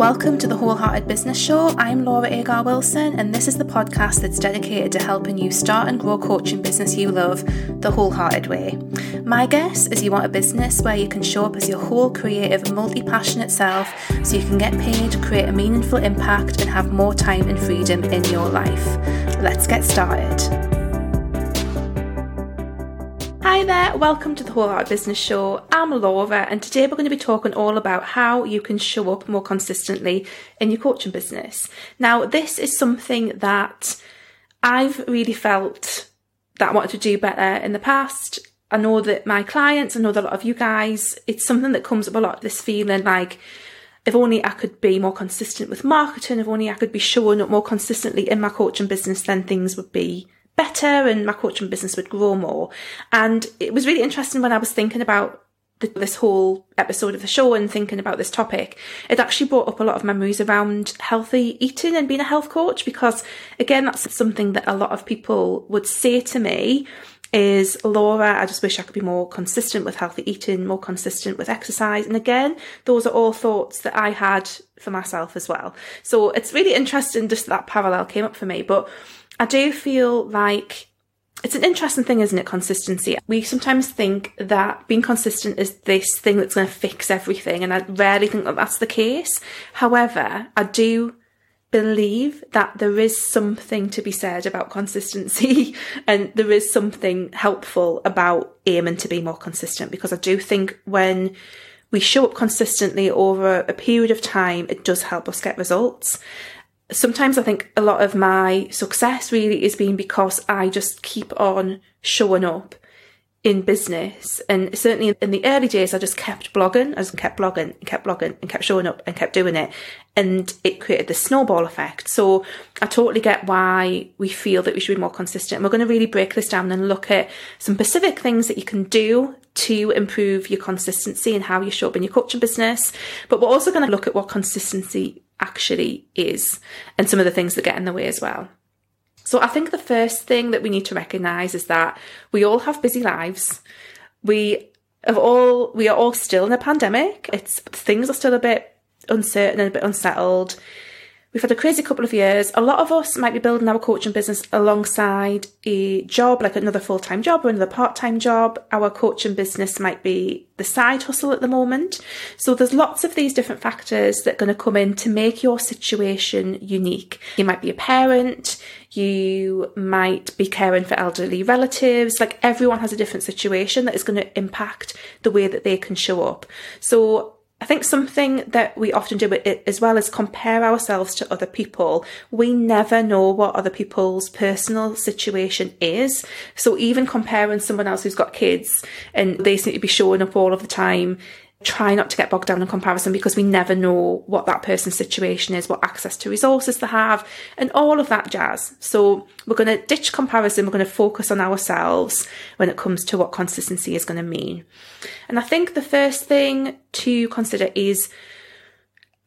Welcome to the Wholehearted Business Show. I'm Laura Agar Wilson, and this is the podcast that's dedicated to helping you start and grow a coaching business you love the wholehearted way. My guess is you want a business where you can show up as your whole creative, multi passionate self so you can get paid, create a meaningful impact, and have more time and freedom in your life. Let's get started. Hi there, welcome to the Whole Wholehearted Business Show. I'm Laura, and today we're going to be talking all about how you can show up more consistently in your coaching business. Now, this is something that I've really felt that I wanted to do better in the past. I know that my clients, I know that a lot of you guys, it's something that comes up a lot, this feeling like, if only I could be more consistent with marketing, if only I could be showing up more consistently in my coaching business, then things would be better and my coaching business would grow more. And it was really interesting when I was thinking about the, this whole episode of the show and thinking about this topic, it actually brought up a lot of memories around healthy eating and being a health coach because again, that's something that a lot of people would say to me is Laura, I just wish I could be more consistent with healthy eating, more consistent with exercise. And again, those are all thoughts that I had for myself as well. So it's really interesting just that parallel came up for me. But I do feel like it's an interesting thing, isn't it? Consistency. We sometimes think that being consistent is this thing that's going to fix everything, and I rarely think that that's the case. However, I do believe that there is something to be said about consistency and there is something helpful about aiming to be more consistent because I do think when we show up consistently over a period of time, it does help us get results. Sometimes I think a lot of my success really is being because I just keep on showing up in business. And certainly in the early days, I just kept blogging, I just kept blogging and kept blogging and kept showing up and kept doing it. And it created the snowball effect. So I totally get why we feel that we should be more consistent. And we're going to really break this down and look at some specific things that you can do to improve your consistency and how you show up in your coaching business. But we're also going to look at what consistency actually is and some of the things that get in the way as well. So I think the first thing that we need to recognize is that we all have busy lives. We have all we are all still in a pandemic. It's things are still a bit uncertain and a bit unsettled. We've had a crazy couple of years. A lot of us might be building our coaching business alongside a job, like another full time job or another part time job. Our coaching business might be the side hustle at the moment. So there's lots of these different factors that are going to come in to make your situation unique. You might be a parent, you might be caring for elderly relatives. Like everyone has a different situation that is going to impact the way that they can show up. So I think something that we often do as well is compare ourselves to other people. We never know what other people's personal situation is. So even comparing someone else who's got kids and they seem to be showing up all of the time try not to get bogged down in comparison because we never know what that person's situation is, what access to resources they have, and all of that jazz. So we're going to ditch comparison, we're going to focus on ourselves when it comes to what consistency is going to mean. And I think the first thing to consider is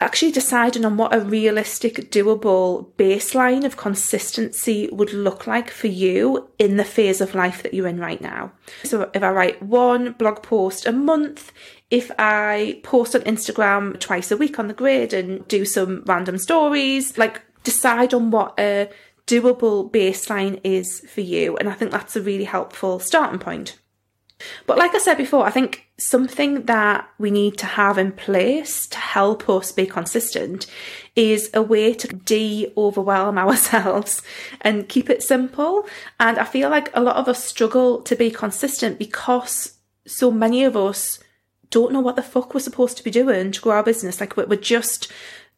actually deciding on what a realistic, doable baseline of consistency would look like for you in the phase of life that you're in right now. So, if I write one blog post a month, if I post on Instagram twice a week on the grid and do some random stories, like decide on what a doable baseline is for you. And I think that's a really helpful starting point. But like I said before, I think something that we need to have in place to help us be consistent is a way to de overwhelm ourselves and keep it simple. And I feel like a lot of us struggle to be consistent because so many of us don't know what the fuck we're supposed to be doing to grow our business. Like we're just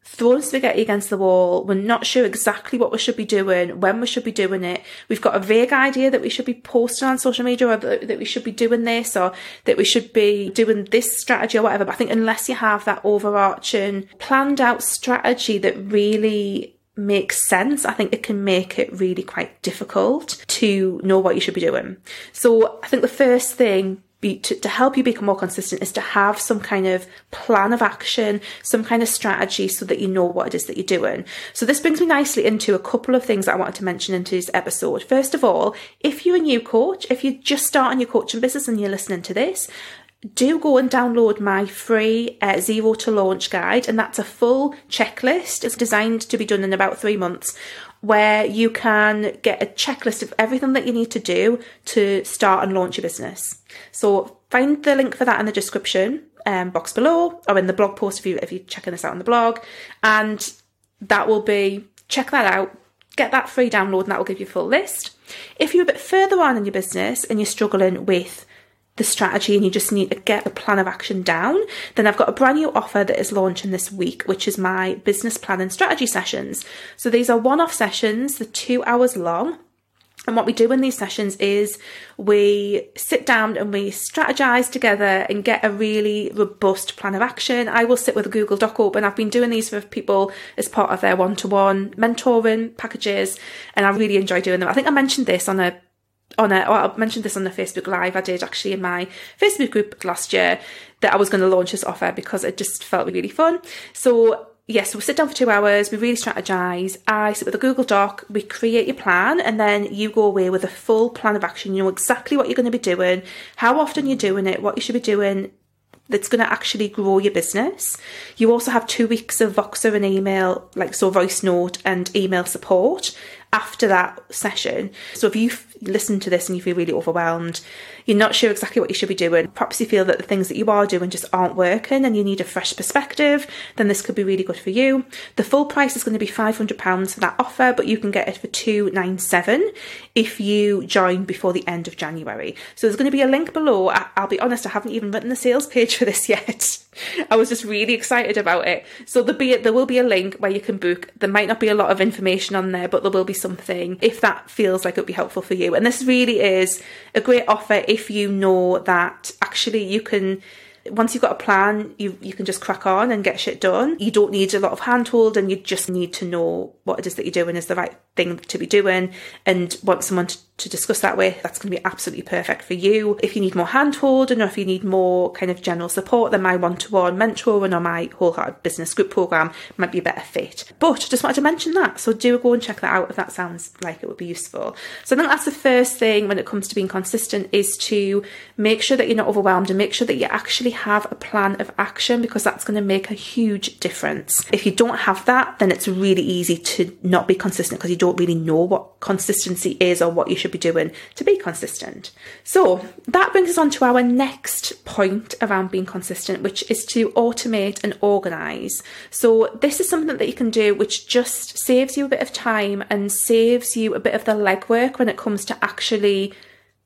throwing spaghetti against the wall. We're not sure exactly what we should be doing, when we should be doing it. We've got a vague idea that we should be posting on social media or that we should be doing this or that we should be doing this strategy or whatever. But I think unless you have that overarching planned out strategy that really makes sense, I think it can make it really quite difficult to know what you should be doing. So I think the first thing be, to, to help you become more consistent is to have some kind of plan of action, some kind of strategy so that you know what it is that you're doing. So this brings me nicely into a couple of things I wanted to mention in today's episode. First of all, if you're a new coach, if you're just starting your coaching business and you're listening to this, do go and download my free uh, Zero to Launch guide, and that's a full checklist. It's designed to be done in about three months, where you can get a checklist of everything that you need to do to start and launch your business. So find the link for that in the description um, box below, or in the blog post if you if you're checking this out on the blog, and that will be check that out. Get that free download, and that will give you a full list. If you're a bit further on in your business and you're struggling with the strategy and you just need to get the plan of action down, then I've got a brand new offer that is launching this week, which is my business plan and strategy sessions. So these are one off sessions, they're two hours long. And what we do in these sessions is we sit down and we strategize together and get a really robust plan of action. I will sit with a Google Doc open. I've been doing these for people as part of their one to one mentoring packages, and I really enjoy doing them. I think I mentioned this on a on a, I mentioned this on the Facebook Live I did actually in my Facebook group last year that I was going to launch this offer because it just felt really fun. So yes, we sit down for two hours, we really strategize. I sit with a Google Doc, we create your plan, and then you go away with a full plan of action. You know exactly what you're going to be doing, how often you're doing it, what you should be doing that's going to actually grow your business. You also have two weeks of Voxer and email, like so voice note and email support after that session. So if you listen to this and you feel really overwhelmed, you're not sure exactly what you should be doing, perhaps you feel that the things that you are doing just aren't working and you need a fresh perspective, then this could be really good for you. The full price is going to be £500 for that offer, but you can get it for 297 if you join before the end of January. So there's going to be a link below. I- will be honest, I haven't even written the sales page for this yet. I was just really excited about it. So there'll be there will be a link where you can book. There might not be a lot of information on there, but there will be something if that feels like it would be helpful for you. And this really is a great offer if you know that actually you can once you've got a plan, you you can just crack on and get shit done. You don't need a lot of handhold, and you just need to know what it is that you're doing is the right thing to be doing, and want someone to, to discuss that with. That's going to be absolutely perfect for you. If you need more handhold, and if you need more kind of general support, then my one-to-one mentoring or my wholehearted business group program might be a better fit. But just wanted to mention that, so do go and check that out if that sounds like it would be useful. So I think that's the first thing when it comes to being consistent is to make sure that you're not overwhelmed and make sure that you actually have a plan of action because that's going to make a huge difference. If you don't have that, then it's really easy to not be consistent because you don't really know what consistency is or what you should be doing to be consistent. So that brings us on to our next point around being consistent, which is to automate and organize. So this is something that you can do which just saves you a bit of time and saves you a bit of the legwork when it comes to actually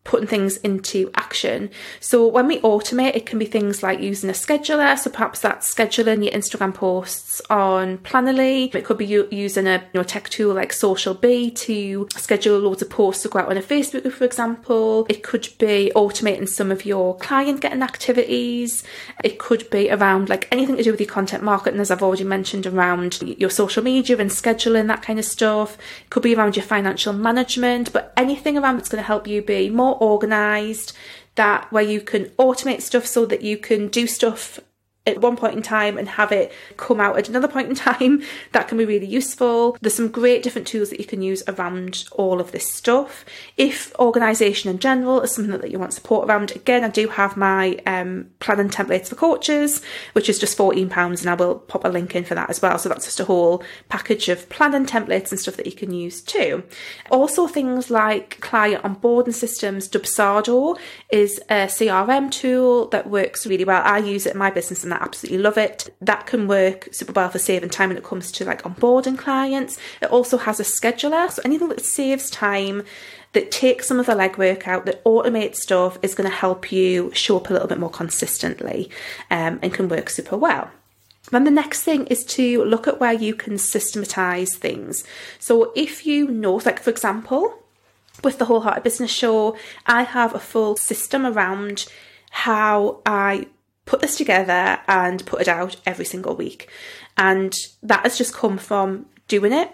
putting things into action. So when we automate, it can be things like using a scheduler. So perhaps that's scheduling your Instagram posts on Planoly. It could be using a you know, tech tool like SocialBee to schedule loads of posts to go out on a Facebook group, for example. It could be automating some of your client getting activities. It could be around like anything to do with your content marketing, as I've already mentioned, around your social media and scheduling, that kind of stuff. It could be around your financial management, but anything around that's going to help you be more more organized, that where you can automate stuff so that you can do stuff at one point in time and have it come out at another point in time. That can be really useful. There's some great different tools that you can use around all of this stuff. If organisation in general is something that you want support around, again, I do have my um, plan and templates for coaches, which is just £14 and I will pop a link in for that as well. So that's just a whole package of plan and templates and stuff that you can use too. Also things like client onboarding systems. Dubsado is a CRM tool that works really well. I use it in my business and absolutely love it. That can work super well for saving time when it comes to like onboarding clients. It also has a scheduler, so anything that saves time that takes some of the legwork out, that automates stuff, is going to help you show up a little bit more consistently um, and can work super well. Then the next thing is to look at where you can systematize things. So if you know, like for example, with the Wholehearted Business Show, I have a full system around how I put this together and put it out every single week. And that has just come from doing it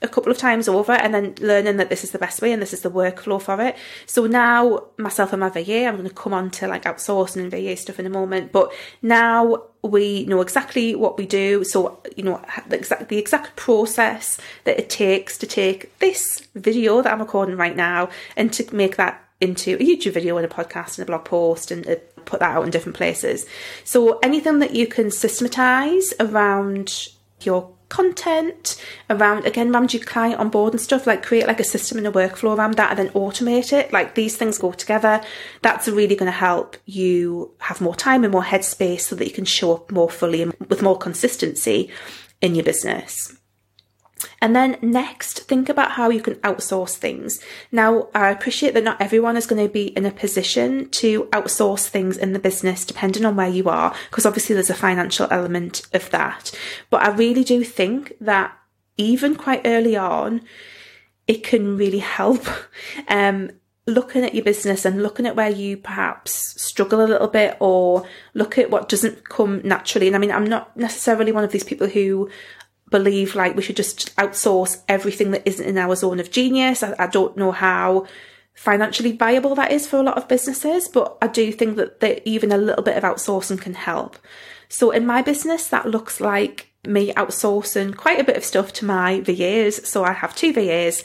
a couple of times over and then learning that this is the best way and this is the workflow for it. So now myself and my VA, I'm going to come on to like outsourcing and VA stuff in a moment, but now we know exactly what we do. So, you know, the exact, the exact process that it takes to take this video that I'm recording right now and to make that into a YouTube video and a podcast and a blog post and uh, put that out in different places. So anything that you can systematize around your content around again around your client on board and stuff like create like a system and a workflow around that and then automate it like these things go together that's really going to help you have more time and more headspace so that you can show up more fully and with more consistency in your business and then next, think about how you can outsource things. Now, I appreciate that not everyone is going to be in a position to outsource things in the business, depending on where you are, because obviously there's a financial element of that. But I really do think that even quite early on, it can really help. Um, looking at your business and looking at where you perhaps struggle a little bit or look at what doesn't come naturally. And I mean, I'm not necessarily one of these people who believe like we should just outsource everything that isn't in our zone of genius. I, I, don't know how financially viable that is for a lot of businesses, but I do think that, that even a little bit of outsourcing can help. So in my business, that looks like me outsourcing quite a bit of stuff to my VAs. So I have two VAs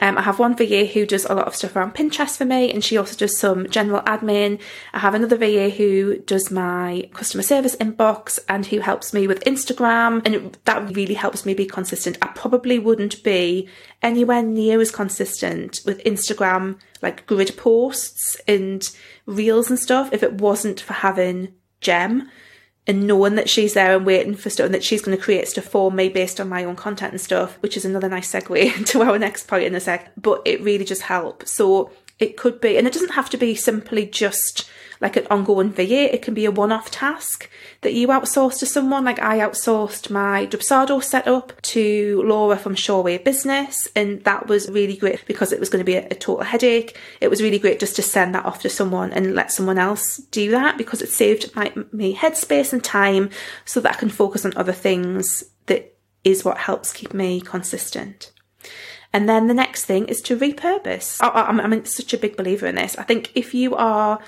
um, I have one VA who does a lot of stuff around Pinterest for me, and she also does some general admin. I have another VA who does my customer service inbox and who helps me with Instagram, and that really helps me be consistent. I probably wouldn't be anywhere near as consistent with Instagram, like grid posts and reels and stuff, if it wasn't for having Gem and knowing that she's there and waiting for stuff and that she's going to create stuff for me based on my own content and stuff, which is another nice segue into our next point in a sec. But it really just helps. So it could be, and it doesn't have to be simply just like an ongoing VA. It can be a one-off task that you outsource to someone. Like I outsourced my Dubsado setup to Laura from Shoreway Business, and that was really great because it was going to be a, a total headache. It was really great just to send that off to someone and let someone else do that because it saved my headspace and time so that I can focus on other things that is what helps keep me consistent. And then the next thing is to repurpose. Oh, I, I'm, I'm such a big believer in this. I think if you are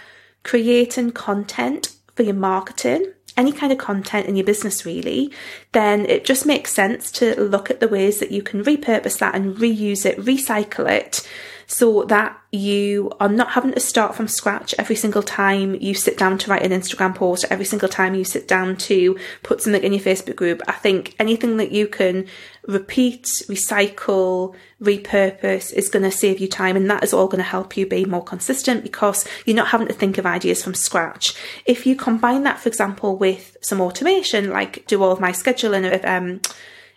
creating content for your marketing, any kind of content in your business really, then it just makes sense to look at the ways that you can repurpose that and reuse it, recycle it so that you are not having to start from scratch every single time you sit down to write an Instagram post, every single time you sit down to put something in your Facebook group. I think anything that you can repeat, recycle, repurpose is going to save you time and that is all going to help you be more consistent because you're not having to think of ideas from scratch. If you combine that, for example, with some automation, like do all of my scheduling of um,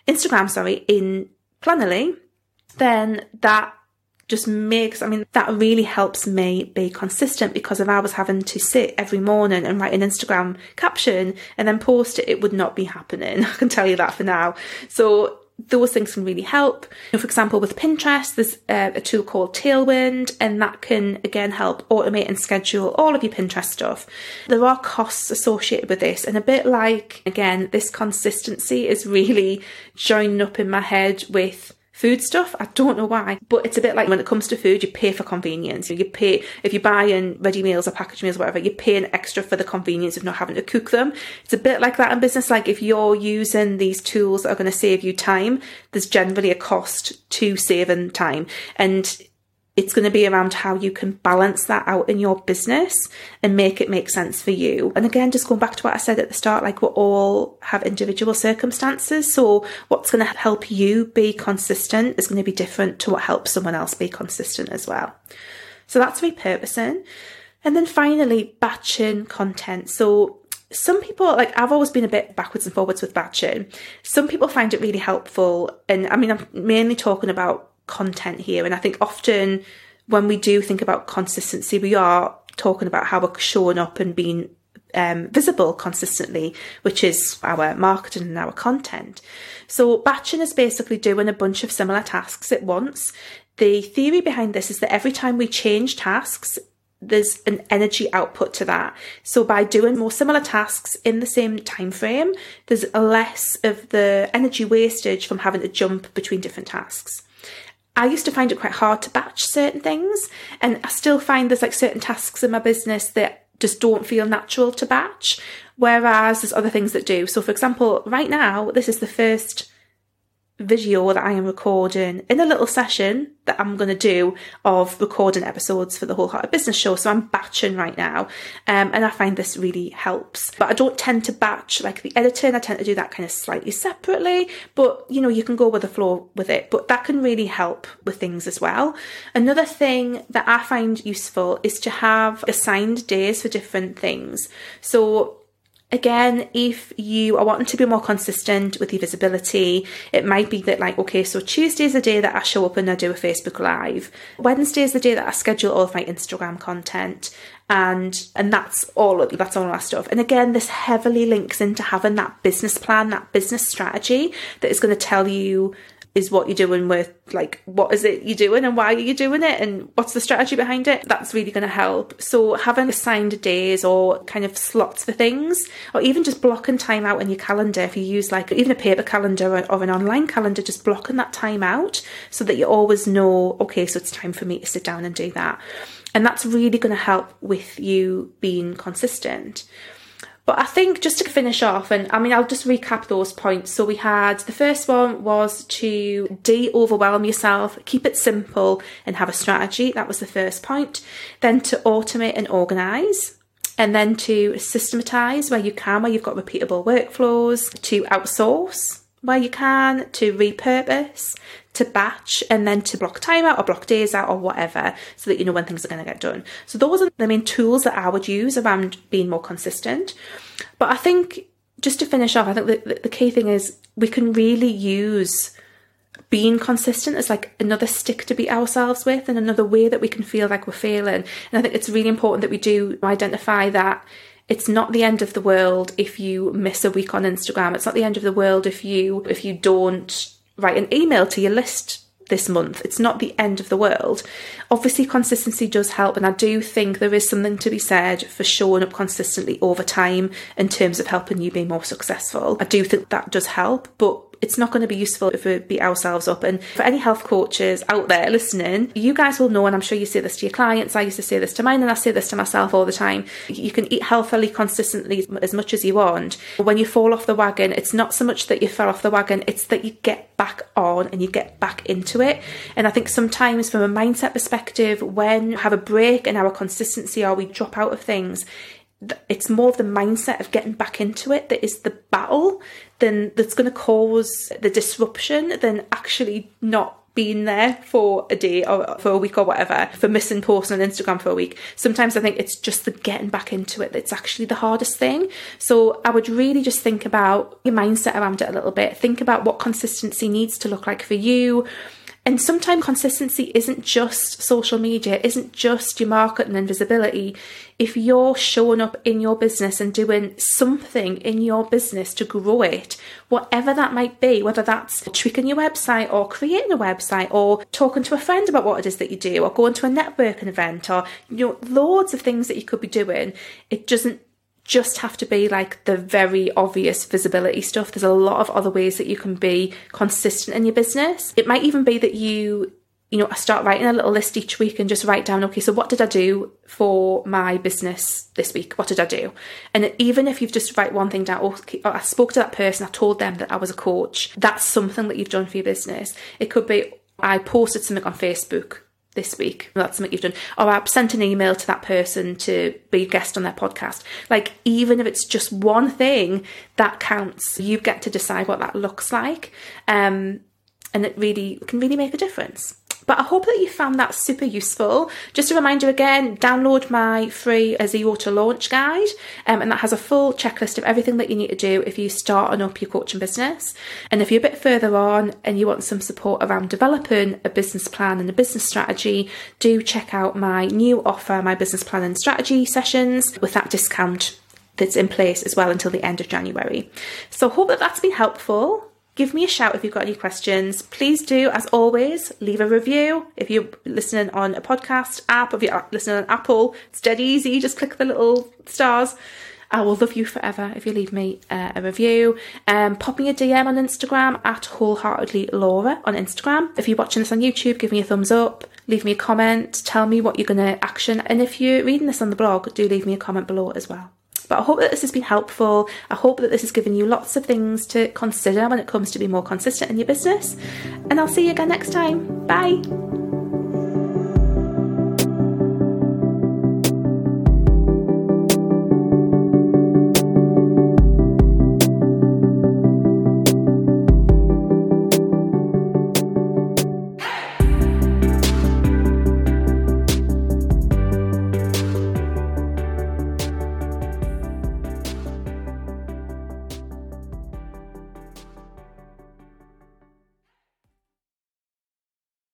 Instagram, sorry, in Planoly, then that just makes, I mean, that really helps me be consistent because if I was having to sit every morning and write an Instagram caption and then post it, it would not be happening. I can tell you that for now. So those things can really help. For example, with Pinterest, there's uh, a tool called Tailwind, and that can again help automate and schedule all of your Pinterest stuff. There are costs associated with this, and a bit like, again, this consistency is really joining up in my head with food stuff. I don't know why, but it's a bit like when it comes to food, you pay for convenience. You pay, if you're buying ready meals or packaged meals, or whatever, you're paying extra for the convenience of not having to cook them. It's a bit like that in business. Like if you're using these tools that are going to save you time, there's generally a cost to saving time. And it's going to be around how you can balance that out in your business and make it make sense for you. And again, just going back to what I said at the start, like we all have individual circumstances. So what's going to help you be consistent is going to be different to what helps someone else be consistent as well. So that's repurposing. And then finally, batching content. So some people like I've always been a bit backwards and forwards with batching. Some people find it really helpful, and I mean I'm mainly talking about content here. And I think often when we do think about consistency, we are talking about how we're showing up and being um, visible consistently, which is our marketing and our content. So batching is basically doing a bunch of similar tasks at once. The theory behind this is that every time we change tasks, there's an energy output to that. So by doing more similar tasks in the same time frame, there's less of the energy wastage from having to jump between different tasks. I used to find it quite hard to batch certain things, and I still find there's like certain tasks in my business that just don't feel natural to batch, whereas there's other things that do. So, for example, right now, this is the first video that I am recording in a little session that I'm going to do of recording episodes for the Wholehearted Business Show. So I'm batching right now. Um, and I find this really helps. But I don't tend to batch like the editing. I tend to do that kind of slightly separately. But, you know, you can go with the flow with it. But that can really help with things as well. Another thing that I find useful is to have assigned days for different things. So Again, if you are wanting to be more consistent with your visibility, it might be that, like, okay, so Tuesday is the day that I show up and I do a Facebook Live. Wednesday is the day that I schedule all of my Instagram content, and and that's all that's all our stuff. And again, this heavily links into having that business plan, that business strategy that is going to tell you is what you're doing with like what is it you're doing and why are you doing it and what's the strategy behind it? That's really going to help. So having assigned days or kind of slots for things or even just blocking time out in your calendar if you use like even a paper calendar or, or an online calendar just blocking that time out so that you always know okay so it's time for me to sit down and do that. And that's really going to help with you being consistent but I think just to finish off, and I mean, I'll just recap those points. So we had the first one was to de overwhelm yourself, keep it simple, and have a strategy. That was the first point. Then to automate and organize. And then to systematize where you can, where you've got repeatable workflows, to outsource where you can, to repurpose, to batch and then to block time out or block days out or whatever so that you know when things are going to get done. So those are the main tools that I would use around being more consistent. But I think just to finish off, I think the, the key thing is we can really use being consistent as like another stick to beat ourselves with and another way that we can feel like we're failing. And I think it's really important that we do identify that it's not the end of the world if you miss a week on Instagram. It's not the end of the world if you if you don't write an email to your list this month. It's not the end of the world. Obviously, consistency does help, and I do think there is something to be said for showing up consistently over time in terms of helping you be more successful. I do think that does help, but it's not going to be useful if we beat ourselves up. And for any health coaches out there listening, you guys will know, and I'm sure you say this to your clients, I used to say this to mine, and I say this to myself all the time. You can eat healthily consistently as much as you want. When you fall off the wagon, it's not so much that you fell off the wagon, it's that you get back on and you get back into it. And I think sometimes, from a mindset perspective, when we have a break in our consistency or we drop out of things, it's more of the mindset of getting back into it that is the battle then that's going to cause the disruption than actually not being there for a day or for a week or whatever, for missing posts on Instagram for a week. Sometimes I think it's just the getting back into it that's actually the hardest thing. So I would really just think about your mindset around it a little bit. Think about what consistency needs to look like for you and sometimes consistency isn't just social media, isn't just your marketing and visibility. If you're showing up in your business and doing something in your business to grow it, whatever that might be, whether that's tweaking your website or creating a website or talking to a friend about what it is that you do or going to a networking event or you know loads of things that you could be doing, it doesn't just have to be like the very obvious visibility stuff. There's a lot of other ways that you can be consistent in your business. It might even be that you, you know, start writing a little list each week and just write down, okay, so what did I do for my business this week? What did I do? And even if you've just write one thing down, oh, or I spoke to that person, I told them that I was a coach, that's something that you've done for your business. It could be, I posted something on Facebook this week. That's something you've done. Or I've sent an email to that person to be a guest on their podcast. Like, even if it's just one thing, that counts. You get to decide what that looks like. Um, and it really can really make a difference. But I hope that you found that super useful. Just a reminder again, download my free Zero to launch guide, um, and that has a full checklist of everything that you need to do if you start on up your coaching business. And if you're a bit further on and you want some support around developing a business plan and a business strategy, do check out my new offer, my business plan and strategy sessions with that discount that's in place as well until the end of January. So hope that that's been helpful give me a shout if you've got any questions. Please do, as always, leave a review. If you're listening on a podcast app, if you're listening on Apple, it's dead easy. Just click the little stars. I will love you forever if you leave me uh, a review. Um, pop me a DM on Instagram at wholeheartedly Laura on Instagram. If you're watching this on YouTube, give me a thumbs up. Leave me a comment. Tell me what you're going to action. And if you're reading this on the blog, do leave me a comment below as well. But I hope that this has been helpful. I hope that this has given you lots of things to consider when it comes to be more consistent in your business. And I'll see you again next time. Bye.